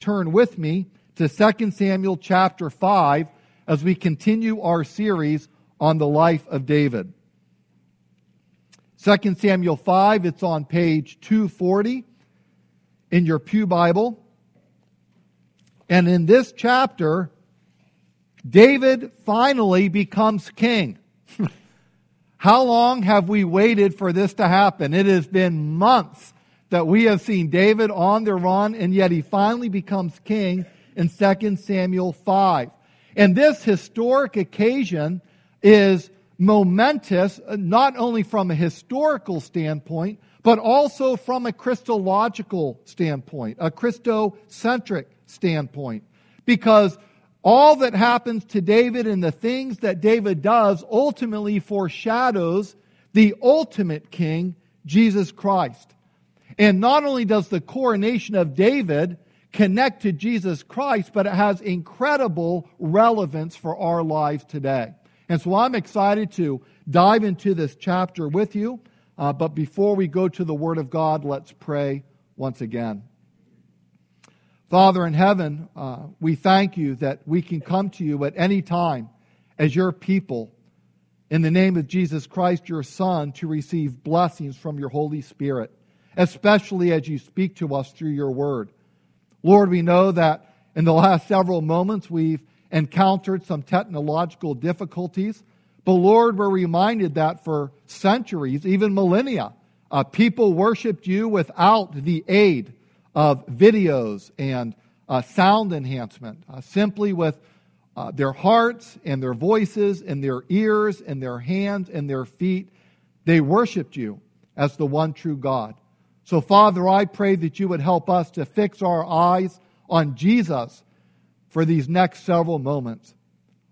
turn with me to 2 Samuel chapter 5 as we continue our series on the life of David. 2 Samuel 5, it's on page 240 in your Pew Bible. And in this chapter, David finally becomes king. How long have we waited for this to happen? It has been months that we have seen David on the run, and yet he finally becomes king in 2 Samuel 5. And this historic occasion is momentous, uh, not only from a historical standpoint, but also from a Christological standpoint, a Christocentric standpoint. Because all that happens to David and the things that David does ultimately foreshadows the ultimate king, Jesus Christ. And not only does the coronation of David connect to Jesus Christ, but it has incredible relevance for our lives today. And so I'm excited to dive into this chapter with you. Uh, but before we go to the Word of God, let's pray once again. Father in heaven, uh, we thank you that we can come to you at any time as your people in the name of Jesus Christ, your Son, to receive blessings from your Holy Spirit, especially as you speak to us through your word. Lord, we know that in the last several moments we've encountered some technological difficulties, but Lord, we're reminded that for centuries, even millennia, uh, people worshiped you without the aid of videos and uh, sound enhancement, uh, simply with uh, their hearts and their voices and their ears and their hands and their feet. They worshiped you as the one true God. So, Father, I pray that you would help us to fix our eyes on Jesus for these next several moments.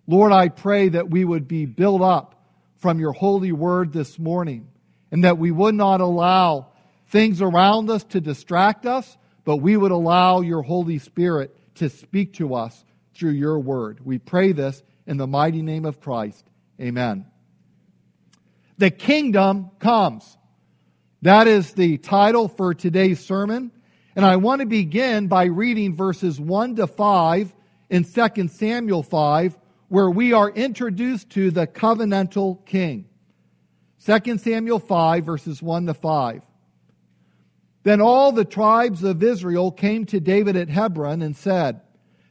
Lord, I pray that we would be built up from your holy word this morning and that we would not allow things around us to distract us, but we would allow your Holy Spirit to speak to us through your word. We pray this in the mighty name of Christ. Amen. The kingdom comes. That is the title for today's sermon. And I want to begin by reading verses 1 to 5 in 2 Samuel 5, where we are introduced to the covenantal king. 2 Samuel 5, verses 1 to 5. Then all the tribes of Israel came to David at Hebron and said,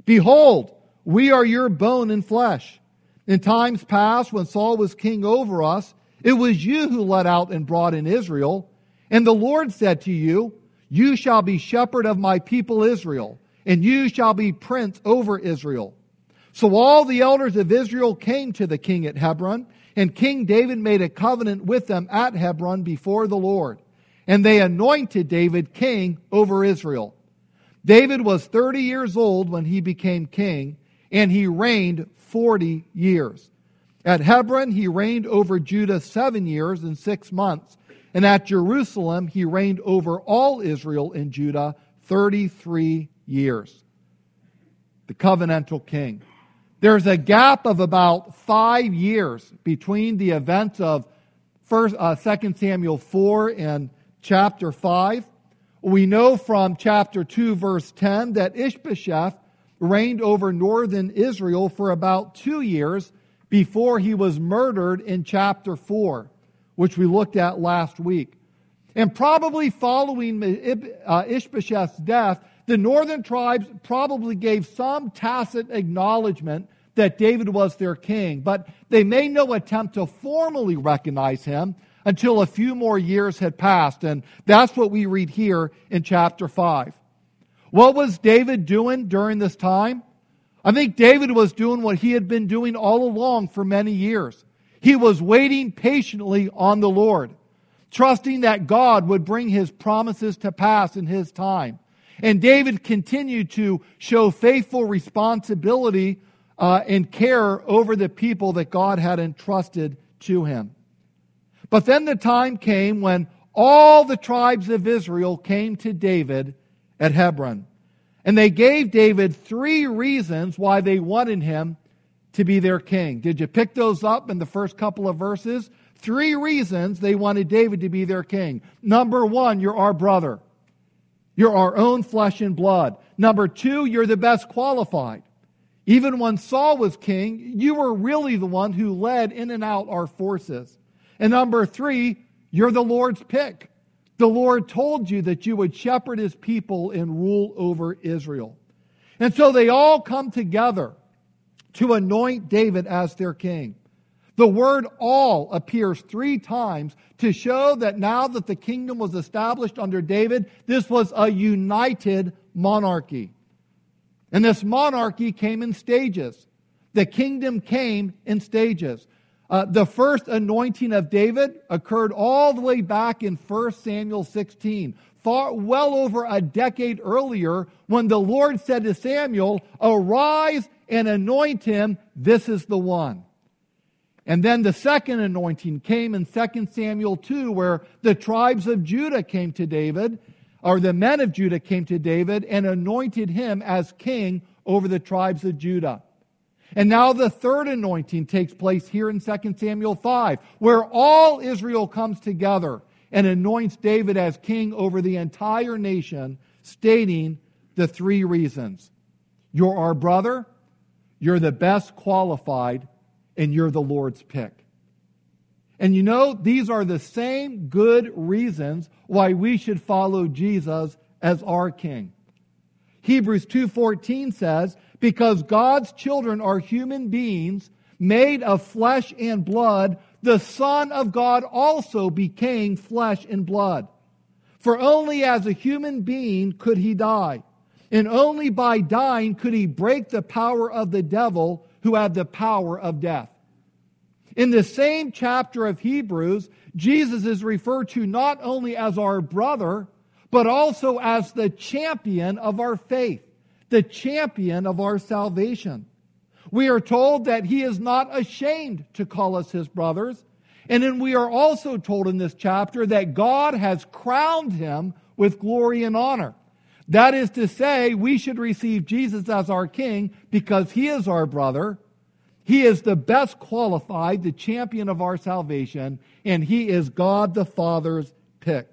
Behold, we are your bone and flesh. In times past, when Saul was king over us, it was you who led out and brought in Israel. And the Lord said to you, You shall be shepherd of my people Israel, and you shall be prince over Israel. So all the elders of Israel came to the king at Hebron, and King David made a covenant with them at Hebron before the Lord and they anointed David king over Israel. David was 30 years old when he became king, and he reigned 40 years. At Hebron, he reigned over Judah seven years and six months. And at Jerusalem, he reigned over all Israel and Judah 33 years. The covenantal king. There's a gap of about five years between the events of first, uh, 2 Samuel 4 and chapter 5. We know from chapter 2, verse 10, that Ishbosheth reigned over northern Israel for about two years before he was murdered in chapter 4, which we looked at last week. And probably following uh, Ishbosheth's death, the northern tribes probably gave some tacit acknowledgement that David was their king, but they made no attempt to formally recognize him until a few more years had passed. And that's what we read here in chapter 5. What was David doing during this time? I think David was doing what he had been doing all along for many years. He was waiting patiently on the Lord, trusting that God would bring his promises to pass in his time. And David continued to show faithful responsibility uh, and care over the people that God had entrusted to him. But then the time came when all the tribes of Israel came to David at Hebron. And they gave David three reasons why they wanted him to be their king. Did you pick those up in the first couple of verses? Three reasons they wanted David to be their king. Number one, you're our brother. You're our own flesh and blood. Number two, you're the best qualified. Even when Saul was king, you were really the one who led in and out our forces. And number three, you're the Lord's pick. The Lord told you that you would shepherd his people and rule over Israel. And so they all come together to anoint David as their king. The word all appears three times to show that now that the kingdom was established under David, this was a united monarchy. And this monarchy came in stages. The kingdom came in stages. Uh, the first anointing of David occurred all the way back in 1 Samuel 16, far well over a decade earlier, when the Lord said to Samuel, Arise and anoint him, this is the one. And then the second anointing came in 2 Samuel 2, where the tribes of Judah came to David or the men of Judah came to David and anointed him as king over the tribes of Judah. And now the third anointing takes place here in 2 Samuel 5, where all Israel comes together and anoints David as king over the entire nation, stating the three reasons. You're our brother, you're the best qualified, and you're the Lord's pick. And you know, these are the same good reasons why we should follow Jesus as our king. Hebrews 2:14 says, "Because God's children are human beings made of flesh and blood, the Son of God also became flesh and blood. For only as a human being could he die, and only by dying could he break the power of the devil who had the power of death." In the same chapter of Hebrews, Jesus is referred to not only as our brother, but also as the champion of our faith, the champion of our salvation. We are told that he is not ashamed to call us his brothers. And then we are also told in this chapter that God has crowned him with glory and honor. That is to say, we should receive Jesus as our king because he is our brother he is the best qualified, the champion of our salvation, and he is God the Father's pick.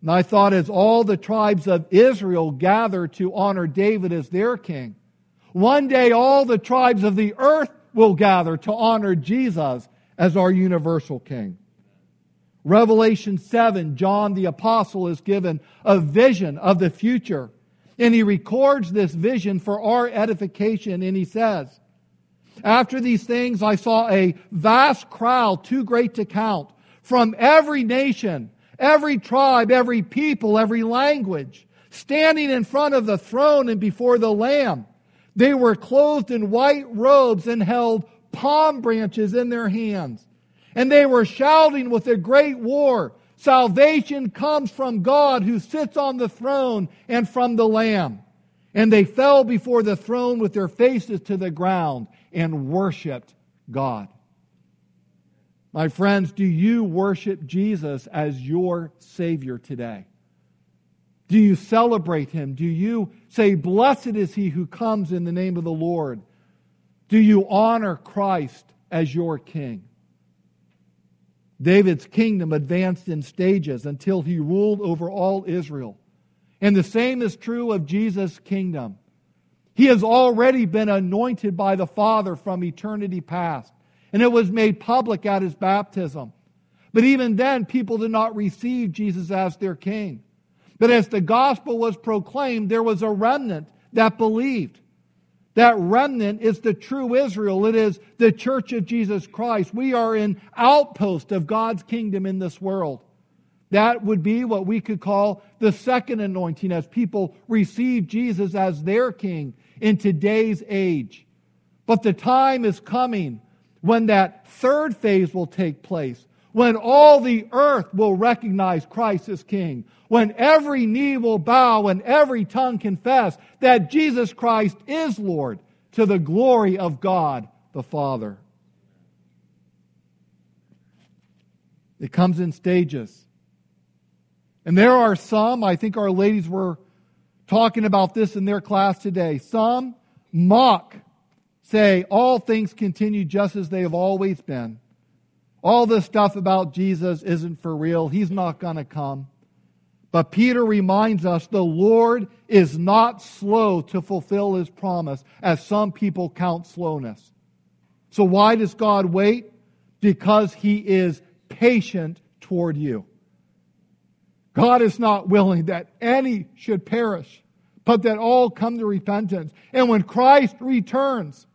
And I thought as all the tribes of Israel gather to honor David as their king, one day all the tribes of the earth will gather to honor Jesus as our universal king. Revelation 7, John the apostle is given a vision of the future. And he records this vision for our edification and he says, after these things, I saw a vast crowd, too great to count, from every nation, every tribe, every people, every language, standing in front of the throne and before the Lamb. They were clothed in white robes and held palm branches in their hands. And they were shouting with a great war, Salvation comes from God who sits on the throne and from the Lamb. And they fell before the throne with their faces to the ground and worshiped God. My friends, do you worship Jesus as your Savior today? Do you celebrate Him? Do you say, Blessed is He who comes in the name of the Lord? Do you honor Christ as your King? David's kingdom advanced in stages until he ruled over all Israel. And the same is true of Jesus' kingdom. He has already been anointed by the Father from eternity past, and it was made public at his baptism. But even then, people did not receive Jesus as their king. But as the gospel was proclaimed, there was a remnant that believed. That remnant is the true Israel. It is the church of Jesus Christ. We are an outpost of God's kingdom in this world. That would be what we could call the second anointing as people receive Jesus as their king in today's age. But the time is coming when that third phase will take place, when all the earth will recognize Christ as king, when every knee will bow and every tongue confess that Jesus Christ is Lord to the glory of God the Father. It comes in stages. And there are some, I think our ladies were talking about this in their class today. Some mock, say, all things continue just as they have always been. All this stuff about Jesus isn't for real. He's not going to come. But Peter reminds us the Lord is not slow to fulfill his promise, as some people count slowness. So why does God wait? Because he is patient toward you. God is not willing that any should perish, but that all come to repentance. And when Christ returns,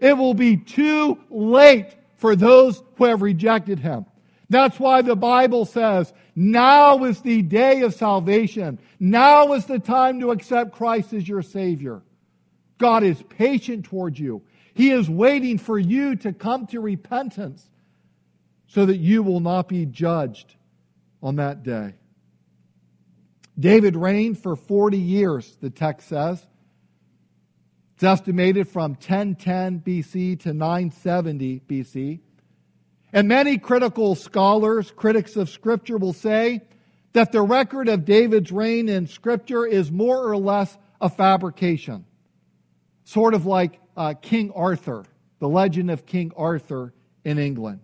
it will be too late for those who have rejected him. That's why the Bible says, now is the day of salvation. Now is the time to accept Christ as your Savior. God is patient towards you. He is waiting for you to come to repentance so that you will not be judged on that day. David reigned for 40 years, the text says. It's estimated from 1010 BC to 970 BC. And many critical scholars, critics of Scripture, will say that the record of David's reign in Scripture is more or less a fabrication. Sort of like uh, King Arthur, the legend of King Arthur in England.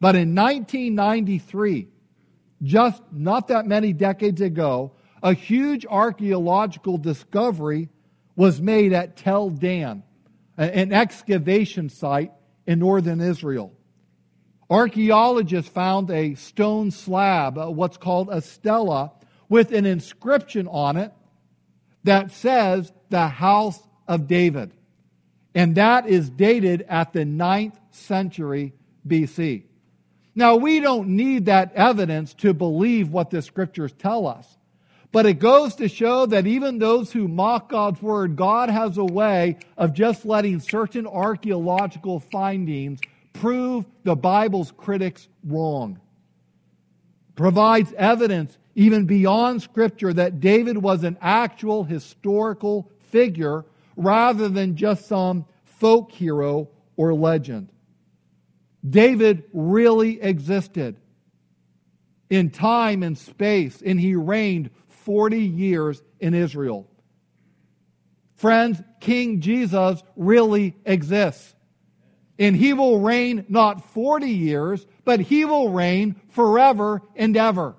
But in 1993, just not that many decades ago, a huge archaeological discovery was made at Tel Dan, an excavation site in northern Israel. Archaeologists found a stone slab, uh, what's called a stela, with an inscription on it that says the house of David. And that is dated at the 9th century BC. Now, we don't need that evidence to believe what the scriptures tell us. But it goes to show that even those who mock God's word, God has a way of just letting certain archaeological findings prove the Bible's critics wrong. Provides evidence even beyond Scripture that David was an actual historical figure rather than just some folk hero or legend. David really existed in time and space, and he reigned 40 years in Israel. Friends, King Jesus really exists. And he will reign not 40 years, but he will reign forever and ever.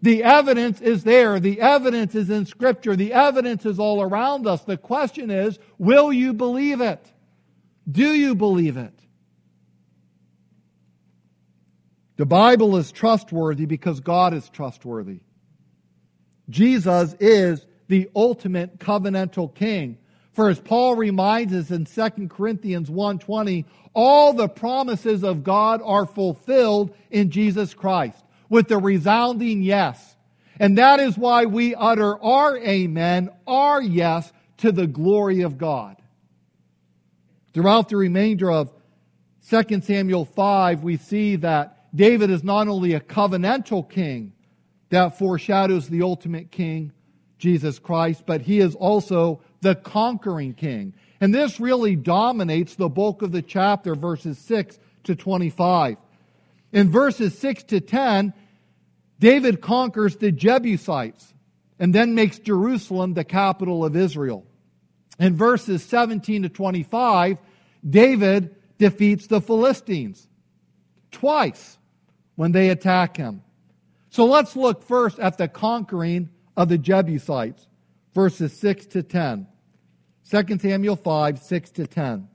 The evidence is there. The evidence is in Scripture. The evidence is all around us. The question is, will you believe it? Do you believe it? The Bible is trustworthy because God is trustworthy. Jesus is the ultimate covenantal king. For as Paul reminds us in 2 Corinthians 1:20, all the promises of God are fulfilled in Jesus Christ with the resounding yes. And that is why we utter our amen, our yes to the glory of God. Throughout the remainder of 2 Samuel 5, we see that David is not only a covenantal king that foreshadows the ultimate king, Jesus Christ, but he is also the conquering king. And this really dominates the bulk of the chapter, verses 6 to 25. In verses 6 to 10, David conquers the Jebusites and then makes Jerusalem the capital of Israel. In verses 17 to 25, David defeats the Philistines twice when they attack him. So let's look first at the conquering of the Jebusites, verses 6 to 10. 2 Samuel 5, 6 to 10.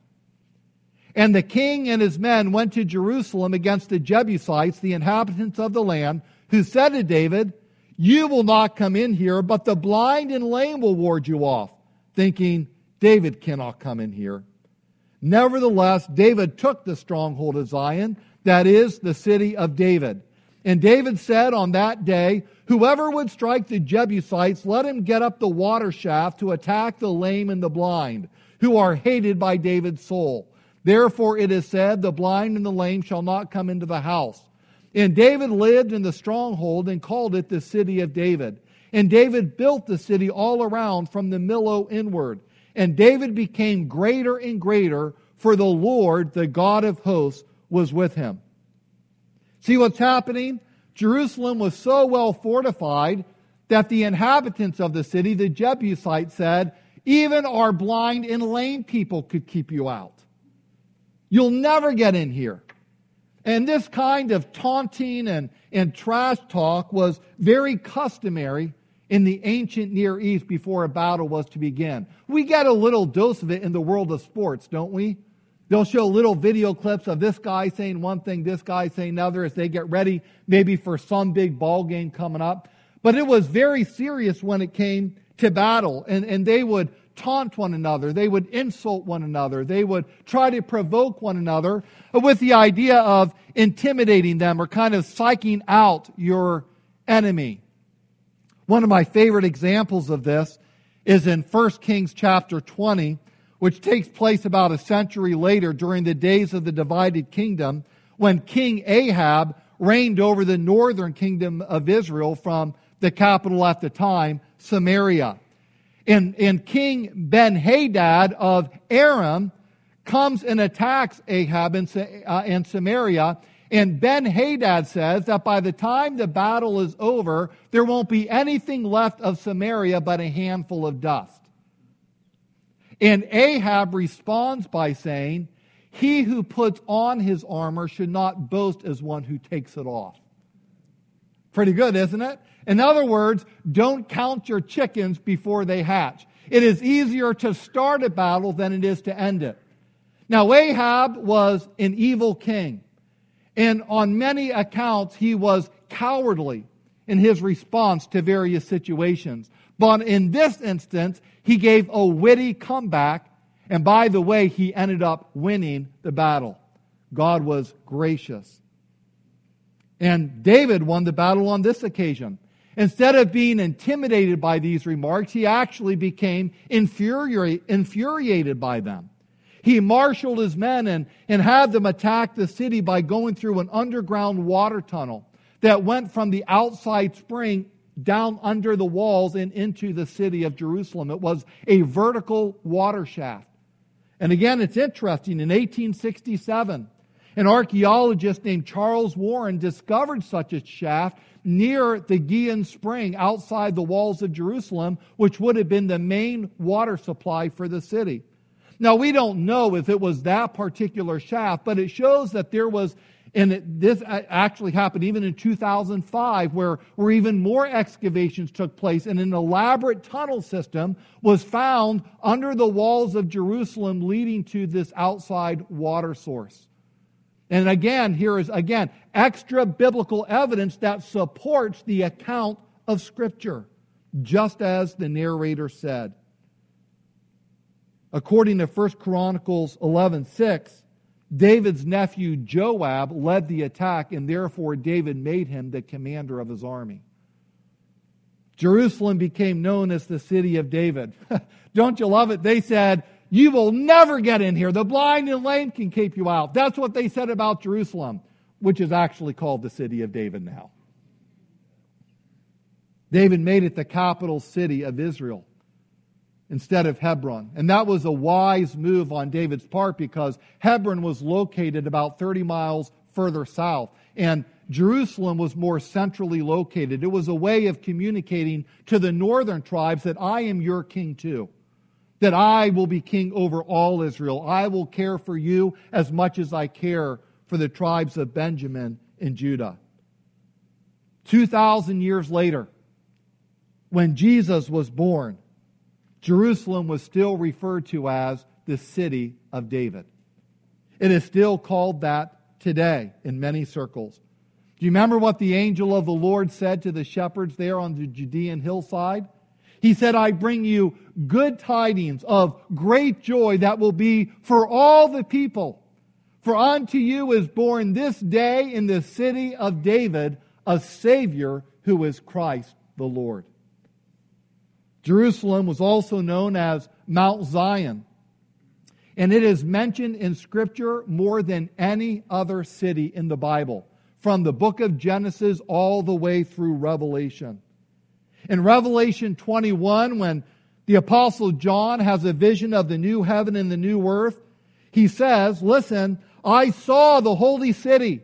And the king and his men went to Jerusalem against the Jebusites, the inhabitants of the land, who said to David, You will not come in here, but the blind and lame will ward you off, thinking, David cannot come in here. Nevertheless, David took the stronghold of Zion, that is, the city of David. And David said on that day, Whoever would strike the Jebusites, let him get up the water shaft to attack the lame and the blind, who are hated by David's soul. Therefore it is said, The blind and the lame shall not come into the house. And David lived in the stronghold and called it the city of David. And David built the city all around from the Millo inward. And David became greater and greater, for the Lord, the God of hosts, was with him. See what's happening? Jerusalem was so well fortified that the inhabitants of the city, the Jebusites, said, Even our blind and lame people could keep you out. You'll never get in here. And this kind of taunting and, and trash talk was very customary in the ancient Near East before a battle was to begin. We get a little dose of it in the world of sports, don't we? They'll show little video clips of this guy saying one thing, this guy saying another as they get ready maybe for some big ball game coming up. But it was very serious when it came to battle. And, and they would taunt one another. They would insult one another. They would try to provoke one another with the idea of intimidating them or kind of psyching out your enemy. One of my favorite examples of this is in 1 Kings chapter 20, which takes place about a century later during the days of the divided kingdom when King Ahab reigned over the northern kingdom of Israel from the capital at the time, Samaria. And, and King Ben Hadad of Aram comes and attacks Ahab in, uh, in Samaria. And Ben Hadad says that by the time the battle is over, there won't be anything left of Samaria but a handful of dust. And Ahab responds by saying, He who puts on his armor should not boast as one who takes it off. Pretty good, isn't it? In other words, don't count your chickens before they hatch. It is easier to start a battle than it is to end it. Now, Ahab was an evil king, and on many accounts, he was cowardly in his response to various situations. But in this instance, he gave a witty comeback, and by the way, he ended up winning the battle. God was gracious. And David won the battle on this occasion. Instead of being intimidated by these remarks, he actually became infuriated by them. He marshaled his men and, and had them attack the city by going through an underground water tunnel that went from the outside spring down under the walls and into the city of Jerusalem. It was a vertical water shaft. And again, it's interesting. In 1867, an archaeologist named Charles Warren discovered such a shaft near the Gihon Spring outside the walls of Jerusalem, which would have been the main water supply for the city. Now, we don't know if it was that particular shaft, but it shows that there was, and it, this actually happened even in 2005, where, where even more excavations took place, and an elaborate tunnel system was found under the walls of Jerusalem leading to this outside water source. And again, here is again extra biblical evidence that supports the account of Scripture, just as the narrator said. According to 1 Chronicles 11 6, David's nephew Joab led the attack, and therefore David made him the commander of his army. Jerusalem became known as the city of David. Don't you love it? They said, you will never get in here. The blind and lame can keep you out. That's what they said about Jerusalem, which is actually called the city of David now. David made it the capital city of Israel instead of Hebron. And that was a wise move on David's part because Hebron was located about 30 miles further south. And Jerusalem was more centrally located. It was a way of communicating to the northern tribes that I am your king too that I will be king over all Israel. I will care for you as much as I care for the tribes of Benjamin and Judah. 2,000 years later, when Jesus was born, Jerusalem was still referred to as the city of David. It is still called that today in many circles. Do you remember what the angel of the Lord said to the shepherds there on the Judean hillside? He said, I bring you good tidings of great joy that will be for all the people. For unto you is born this day in the city of David a Savior who is Christ the Lord. Jerusalem was also known as Mount Zion, and it is mentioned in Scripture more than any other city in the Bible, from the book of Genesis all the way through Revelation. In Revelation 21, when the Apostle John has a vision of the new heaven and the new earth, he says, Listen, I saw the holy city,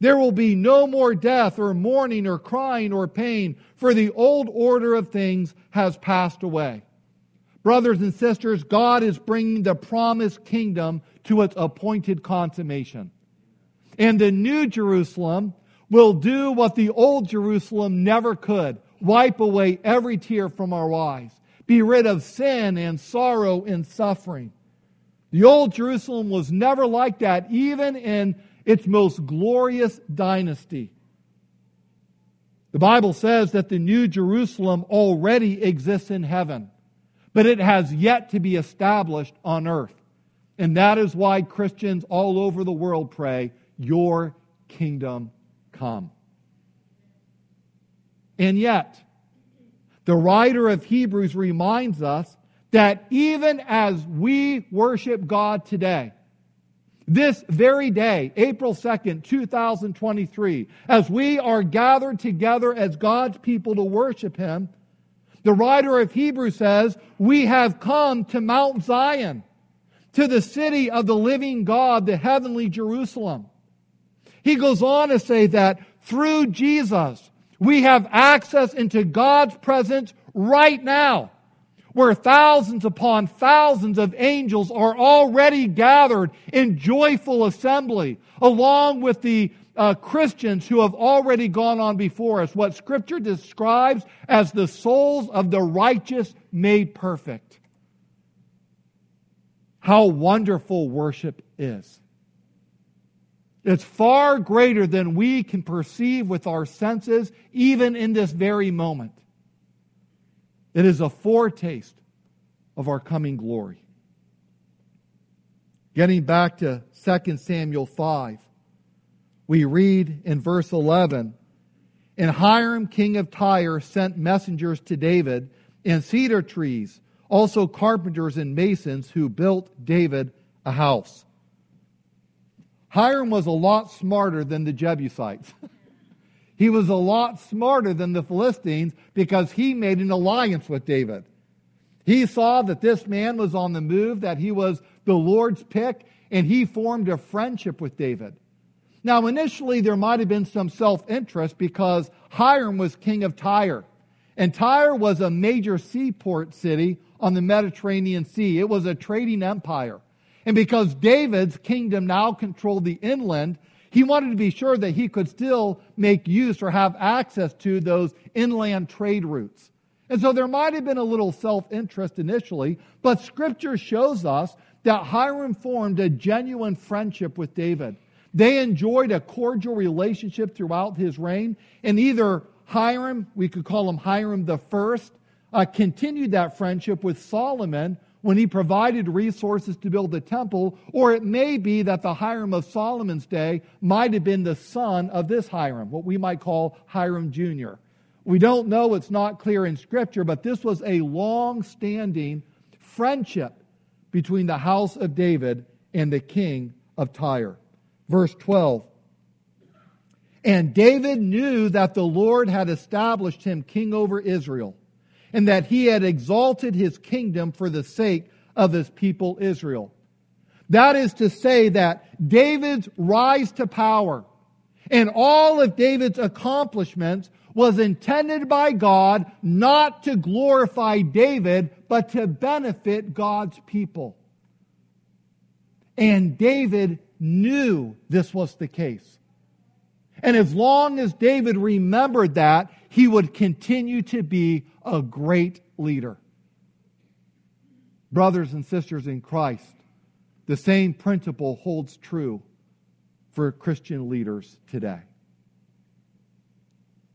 There will be no more death or mourning or crying or pain, for the old order of things has passed away. Brothers and sisters, God is bringing the promised kingdom to its appointed consummation. And the new Jerusalem will do what the old Jerusalem never could wipe away every tear from our eyes, be rid of sin and sorrow and suffering. The old Jerusalem was never like that, even in its most glorious dynasty. The Bible says that the new Jerusalem already exists in heaven, but it has yet to be established on earth. And that is why Christians all over the world pray, Your kingdom come. And yet, the writer of Hebrews reminds us that even as we worship God today, this very day, April 2nd, 2023, as we are gathered together as God's people to worship Him, the writer of Hebrews says, We have come to Mount Zion, to the city of the living God, the heavenly Jerusalem. He goes on to say that through Jesus, we have access into God's presence right now where thousands upon thousands of angels are already gathered in joyful assembly, along with the uh, Christians who have already gone on before us, what Scripture describes as the souls of the righteous made perfect. How wonderful worship is. It's far greater than we can perceive with our senses, even in this very moment. It is a foretaste of our coming glory. Getting back to 2 Samuel 5, we read in verse 11 And Hiram, king of Tyre, sent messengers to David and cedar trees, also carpenters and masons who built David a house. Hiram was a lot smarter than the Jebusites. He was a lot smarter than the Philistines because he made an alliance with David. He saw that this man was on the move, that he was the Lord's pick, and he formed a friendship with David. Now, initially, there might have been some self interest because Hiram was king of Tyre. And Tyre was a major seaport city on the Mediterranean Sea, it was a trading empire. And because David's kingdom now controlled the inland, he wanted to be sure that he could still make use or have access to those inland trade routes. And so there might have been a little self interest initially, but scripture shows us that Hiram formed a genuine friendship with David. They enjoyed a cordial relationship throughout his reign, and either Hiram, we could call him Hiram the first, uh, continued that friendship with Solomon, when he provided resources to build the temple, or it may be that the Hiram of Solomon's day might have been the son of this Hiram, what we might call Hiram Jr. We don't know, it's not clear in Scripture, but this was a long standing friendship between the house of David and the king of Tyre. Verse 12. And David knew that the Lord had established him king over Israel and that he had exalted his kingdom for the sake of his people Israel. That is to say that David's rise to power and all of David's accomplishments was intended by God not to glorify David, but to benefit God's people. And David knew this was the case. And as long as David remembered that, he would continue to be a great leader. Brothers and sisters in Christ, the same principle holds true for Christian leaders today.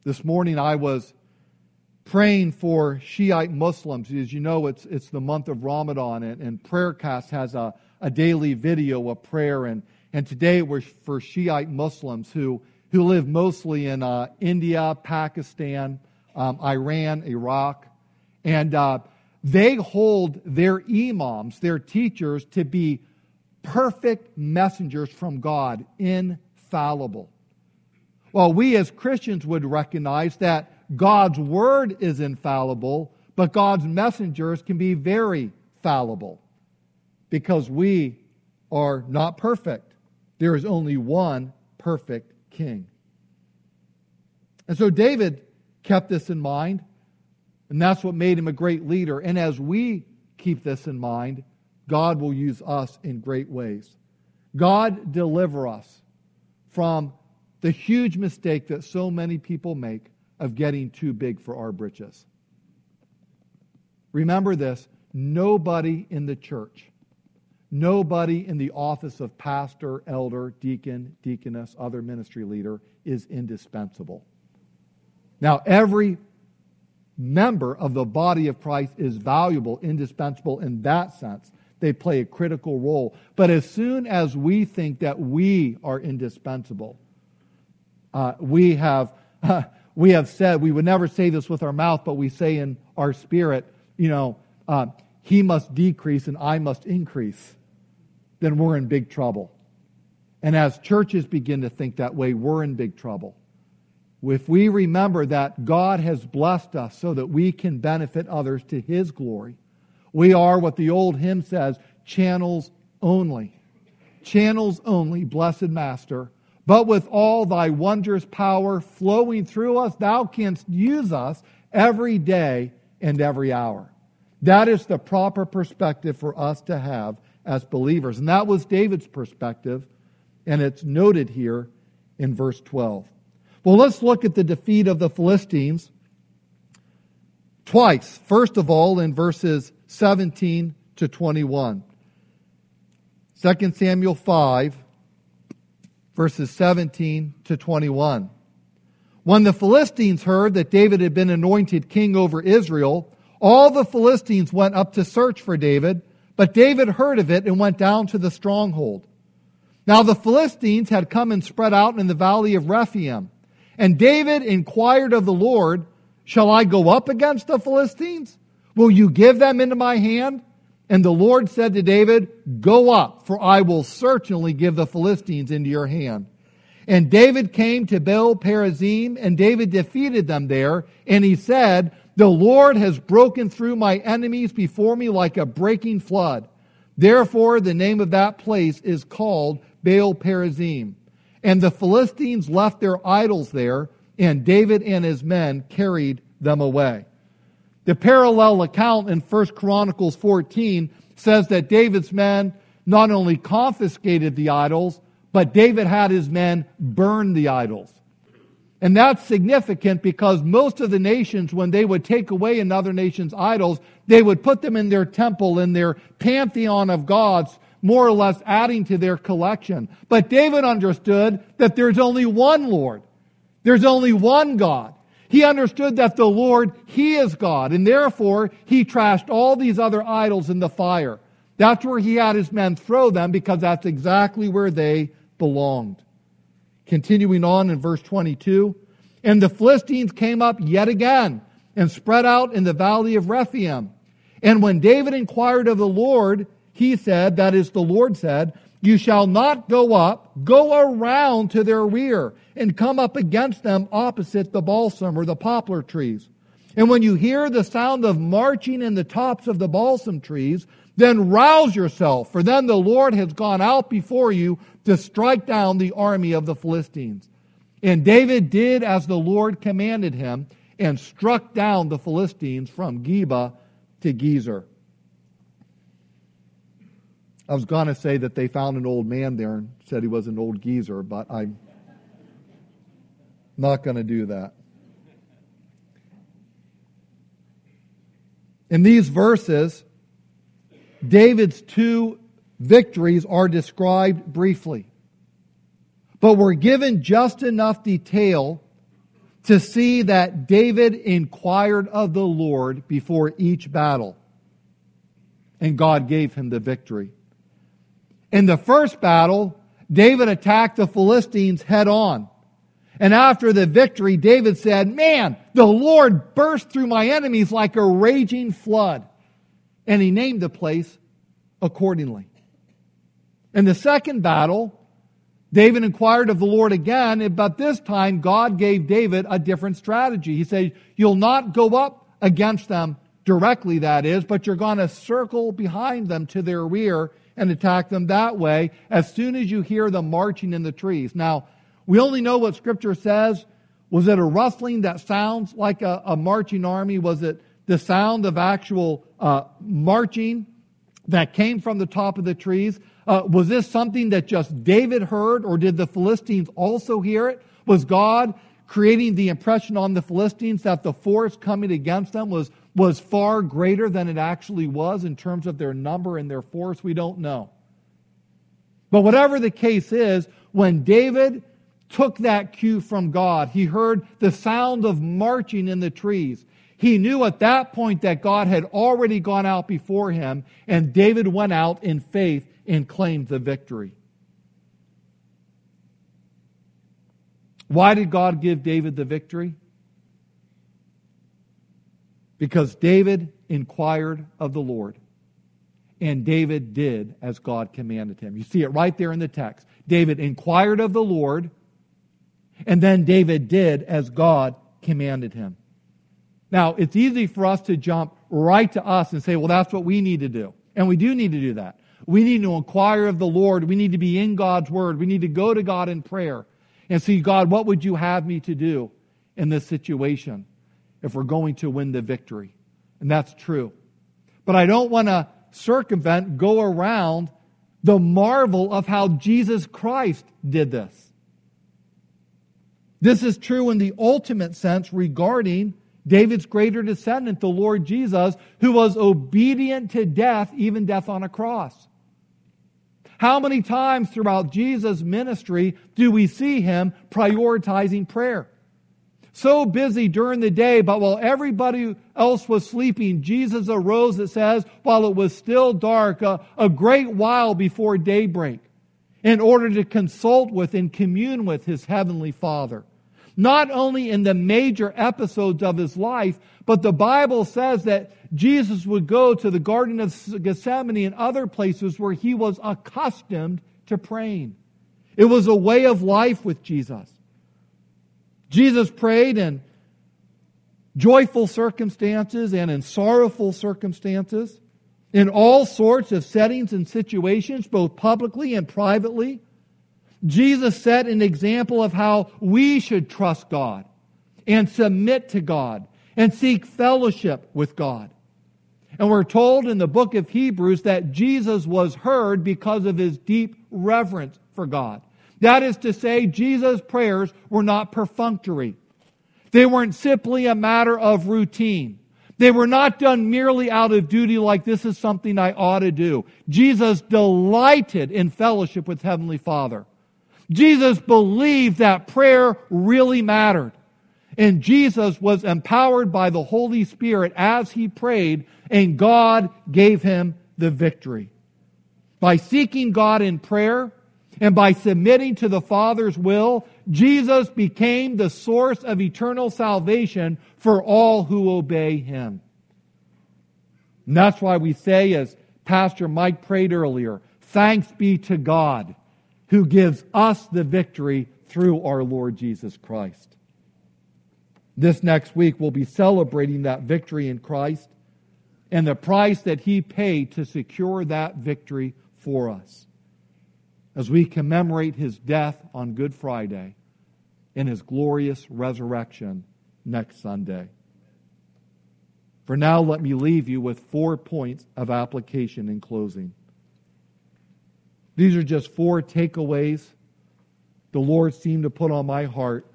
This morning I was praying for Shiite Muslims. As you know, it's, it's the month of Ramadan, and, and Prayercast has a, a daily video of prayer. And, and today was for Shiite Muslims who who live mostly in uh, India, Pakistan, um, Iran, Iraq. And uh, they hold their imams, their teachers, to be perfect messengers from God, infallible. Well, we as Christians would recognize that God's word is infallible, but God's messengers can be very fallible because we are not perfect. There is only one perfect king. And so David kept this in mind, and that's what made him a great leader. And as we keep this in mind, God will use us in great ways. God deliver us from the huge mistake that so many people make of getting too big for our britches. Remember this nobody in the church, nobody in the office of pastor, elder, deacon, deaconess, other ministry leader is indispensable. Now, every member of the body of Christ is valuable, indispensable in that sense. They play a critical role. But as soon as we think that we are indispensable, uh, we have uh, we have said we would never say this with our mouth, but we say in our spirit, you know, uh, he must decrease and I must increase. Then we're in big trouble. And as churches begin to think that way, we're in big trouble if we remember that God has blessed us so that we can benefit others to His glory, we are what the old hymn says channels only. Channels only, blessed Master. But with all thy wondrous power flowing through us, thou canst use us every day and every hour. That is the proper perspective for us to have as believers. And that was David's perspective, and it's noted here in verse 12. Well, let's look at the defeat of the Philistines twice. First of all, in verses 17 to 21. 2 Samuel 5, verses 17 to 21. When the Philistines heard that David had been anointed king over Israel, all the Philistines went up to search for David, but David heard of it and went down to the stronghold. Now the Philistines had come and spread out in the valley of Rephaim. And David inquired of the Lord, Shall I go up against the Philistines? Will you give them into my hand? And the Lord said to David, Go up, for I will certainly give the Philistines into your hand. And David came to Baal Perazim, and David defeated them there. And he said, The Lord has broken through my enemies before me like a breaking flood. Therefore, the name of that place is called Baal Perazim. And the Philistines left their idols there, and David and his men carried them away. The parallel account in 1 Chronicles 14 says that David's men not only confiscated the idols, but David had his men burn the idols. And that's significant because most of the nations, when they would take away another nation's idols, they would put them in their temple, in their pantheon of gods, more or less adding to their collection. But David understood that there's only one Lord. There's only one God. He understood that the Lord, He is God, and therefore he trashed all these other idols in the fire. That's where he had his men throw them because that's exactly where they belonged. Continuing on in verse 22, and the Philistines came up yet again and spread out in the valley of Rephaim. And when David inquired of the Lord, he said, that is, the Lord said, You shall not go up, go around to their rear, and come up against them opposite the balsam or the poplar trees. And when you hear the sound of marching in the tops of the balsam trees, then rouse yourself, for then the Lord has gone out before you to strike down the army of the Philistines. And David did as the Lord commanded him and struck down the Philistines from Geba to Gezer. I was going to say that they found an old man there and said he was an old geezer, but I'm not going to do that. In these verses, David's two victories are described briefly, but we're given just enough detail to see that David inquired of the Lord before each battle, and God gave him the victory. In the first battle, David attacked the Philistines head on. And after the victory, David said, Man, the Lord burst through my enemies like a raging flood. And he named the place accordingly. In the second battle, David inquired of the Lord again, but this time God gave David a different strategy. He said, You'll not go up against them directly, that is, but you're going to circle behind them to their rear and attack them that way as soon as you hear them marching in the trees. Now, we only know what Scripture says. Was it a rustling that sounds like a, a marching army? Was it the sound of actual uh, marching that came from the top of the trees? Uh, was this something that just David heard, or did the Philistines also hear it? Was God creating the impression on the Philistines that the force coming against them was, was far greater than it actually was in terms of their number and their force? We don't know. But whatever the case is, when David took that cue from God, he heard the sound of marching in the trees. He knew at that point that God had already gone out before him, and David went out in faith and claimed the victory. Why did God give David the victory? Because David inquired of the Lord. And David did as God commanded him. You see it right there in the text. David inquired of the Lord, and then David did as God commanded him. Now, it's easy for us to jump right to us and say, well, that's what we need to do. And we do need to do that. We need to inquire of the Lord. We need to be in God's Word. We need to go to God in prayer and see, God, what would you have me to do in this situation if we're going to win the victory? And that's true. But I don't want to circumvent, go around the marvel of how Jesus Christ did this. This is true in the ultimate sense regarding David's greater descendant, the Lord Jesus, who was obedient to death, even death on a cross. How many times throughout Jesus' ministry do we see him prioritizing prayer? So busy during the day, but while everybody else was sleeping, Jesus arose, it says, while it was still dark, a, a great while before daybreak, in order to consult with and commune with his heavenly Father not only in the major episodes of his life, but the Bible says that Jesus would go to the Garden of Gethsemane and other places where he was accustomed to praying. It was a way of life with Jesus. Jesus prayed in joyful circumstances and in sorrowful circumstances, in all sorts of settings and situations, both publicly and privately. Jesus set an example of how we should trust God and submit to God and seek fellowship with God. And we're told in the book of Hebrews that Jesus was heard because of his deep reverence for God. That is to say, Jesus' prayers were not perfunctory. They weren't simply a matter of routine. They were not done merely out of duty like this is something I ought to do. Jesus delighted in fellowship with Heavenly Father. Jesus believed that prayer really mattered. And Jesus was empowered by the Holy Spirit as he prayed, and God gave him the victory. By seeking God in prayer and by submitting to the Father's will, Jesus became the source of eternal salvation for all who obey him. And that's why we say, as Pastor Mike prayed earlier, thanks be to God who gives us the victory through our Lord Jesus Christ. This next week, we'll be celebrating that victory in Christ and the price that He paid to secure that victory for us. As we commemorate His death on Good Friday and His glorious resurrection next Sunday. For now, let me leave you with four points of application in closing. These are just four takeaways the Lord seemed to put on my heart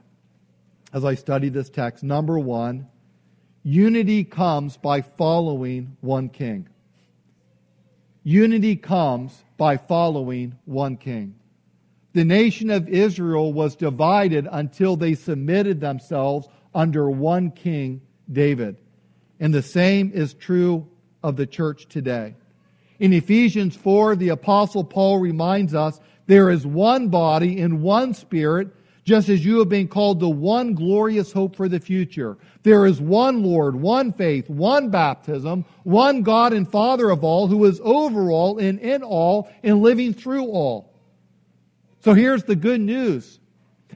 as I studied this text. Number one, unity comes by following one king. Unity comes by following one king. The nation of Israel was divided until they submitted themselves under one king, David. And the same is true of the church today. In Ephesians 4, the apostle Paul reminds us there is one body and one spirit, just as you have been called to one glorious hope for the future. There is one Lord, one faith, one baptism, one God and Father of all, who is over all and in all and living through all. So here's the good news.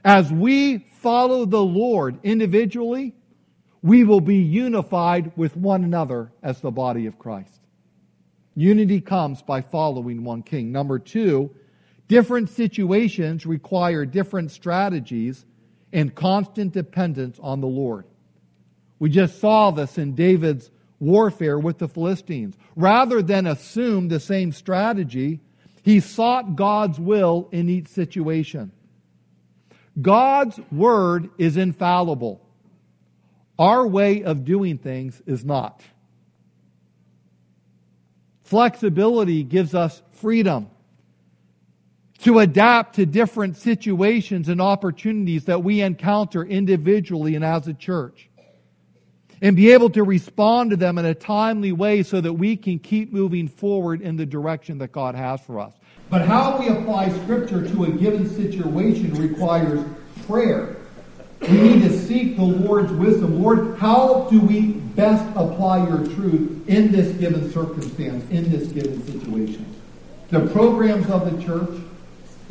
As we follow the Lord individually, we will be unified with one another as the body of Christ. Unity comes by following one king. Number two, different situations require different strategies and constant dependence on the Lord. We just saw this in David's warfare with the Philistines. Rather than assume the same strategy, he sought God's will in each situation. God's word is infallible. Our way of doing things is not. Flexibility gives us freedom to adapt to different situations and opportunities that we encounter individually and as a church. And be able to respond to them in a timely way so that we can keep moving forward in the direction that God has for us. But how we apply Scripture to a given situation requires prayer. We need to seek the Lord's wisdom. Lord, how do we best apply your truth in this given circumstance, in this given situation? The programs of the church,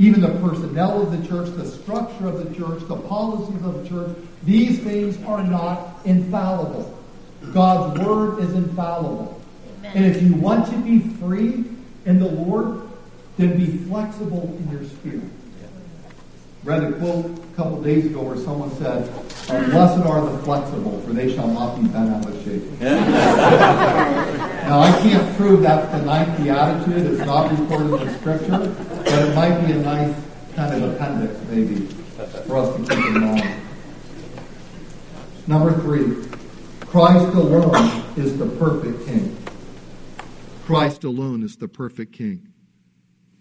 even the personnel of the church, the structure of the church, the policies of the church, these things are not infallible. God's word is infallible. Amen. And if you want to be free in the Lord, then be flexible in your spirit. Read a quote a couple days ago where someone said, uh, Blessed are the flexible, for they shall not be bent out of shape. now, I can't prove that's the ninth beatitude. It's not recorded in the scripture, but it might be a nice kind of appendix, maybe, for us to keep in mind. Number three, Christ alone is the perfect king. Christ alone is the perfect king.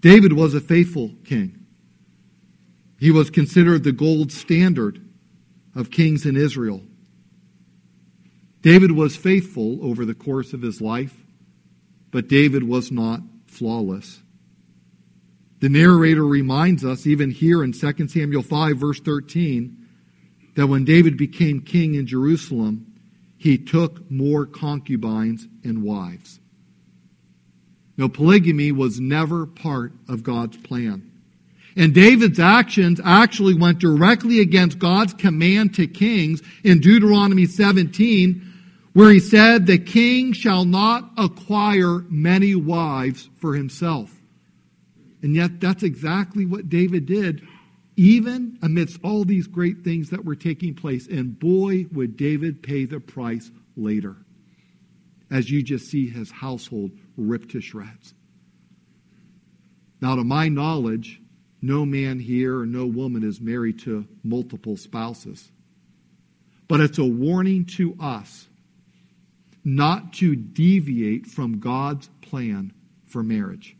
David was a faithful king. He was considered the gold standard of kings in Israel. David was faithful over the course of his life, but David was not flawless. The narrator reminds us, even here in 2 Samuel 5, verse 13, that when David became king in Jerusalem, he took more concubines and wives. Now, polygamy was never part of God's plan. And David's actions actually went directly against God's command to kings in Deuteronomy 17, where he said, The king shall not acquire many wives for himself. And yet, that's exactly what David did, even amidst all these great things that were taking place. And boy, would David pay the price later, as you just see his household ripped to shreds. Now, to my knowledge, no man here or no woman is married to multiple spouses. But it's a warning to us not to deviate from God's plan for marriage.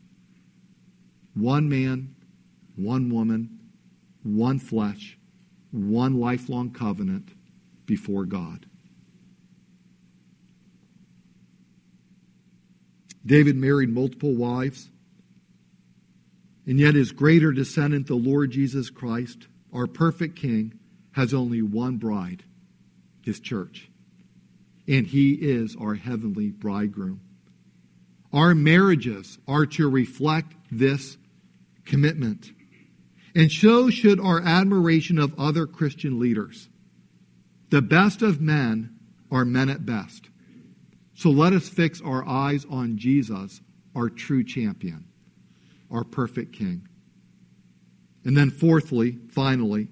One man, one woman, one flesh, one lifelong covenant before God. David married multiple wives. And yet, his greater descendant, the Lord Jesus Christ, our perfect King, has only one bride, his church. And he is our heavenly bridegroom. Our marriages are to reflect this commitment. And so should our admiration of other Christian leaders. The best of men are men at best. So let us fix our eyes on Jesus, our true champion our perfect King. And then, fourthly, finally,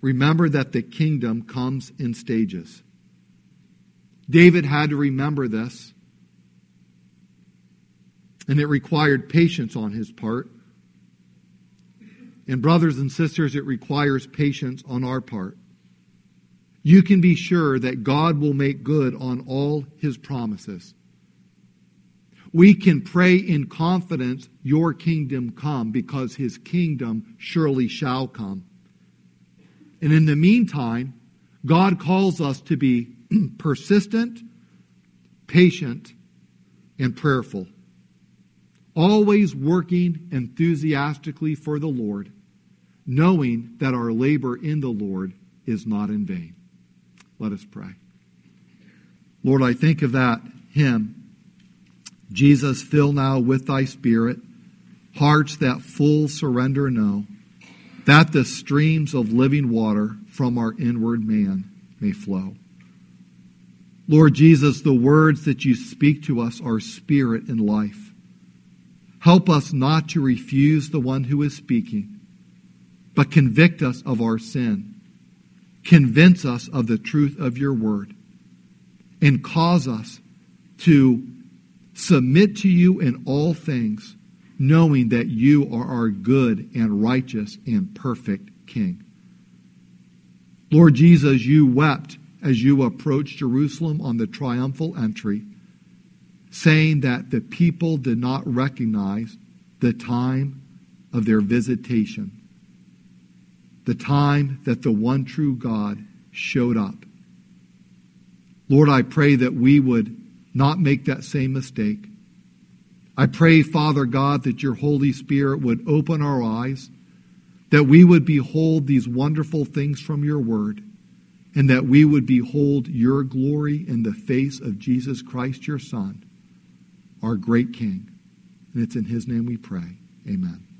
remember that the kingdom comes in stages. David had to remember this, and it required patience on his part. And, brothers and sisters, it requires patience on our part. You can be sure that God will make good on all his promises we can pray in confidence, Your kingdom come, because His kingdom surely shall come. And in the meantime, God calls us to be persistent, patient, and prayerful, always working enthusiastically for the Lord, knowing that our labor in the Lord is not in vain. Let us pray. Lord, I think of that hymn Jesus, fill now with thy spirit hearts that full surrender know, that the streams of living water from our inward man may flow. Lord Jesus, the words that you speak to us are spirit and life. Help us not to refuse the one who is speaking, but convict us of our sin. Convince us of the truth of your word and cause us to submit to you in all things, knowing that you are our good and righteous and perfect King. Lord Jesus, you wept as you approached Jerusalem on the triumphal entry, saying that the people did not recognize the time of their visitation, the time that the one true God showed up. Lord, I pray that we would not make that same mistake. I pray, Father God, that your Holy Spirit would open our eyes, that we would behold these wonderful things from your word, and that we would behold your glory in the face of Jesus Christ, your Son, our great King. And it's in his name we pray. Amen.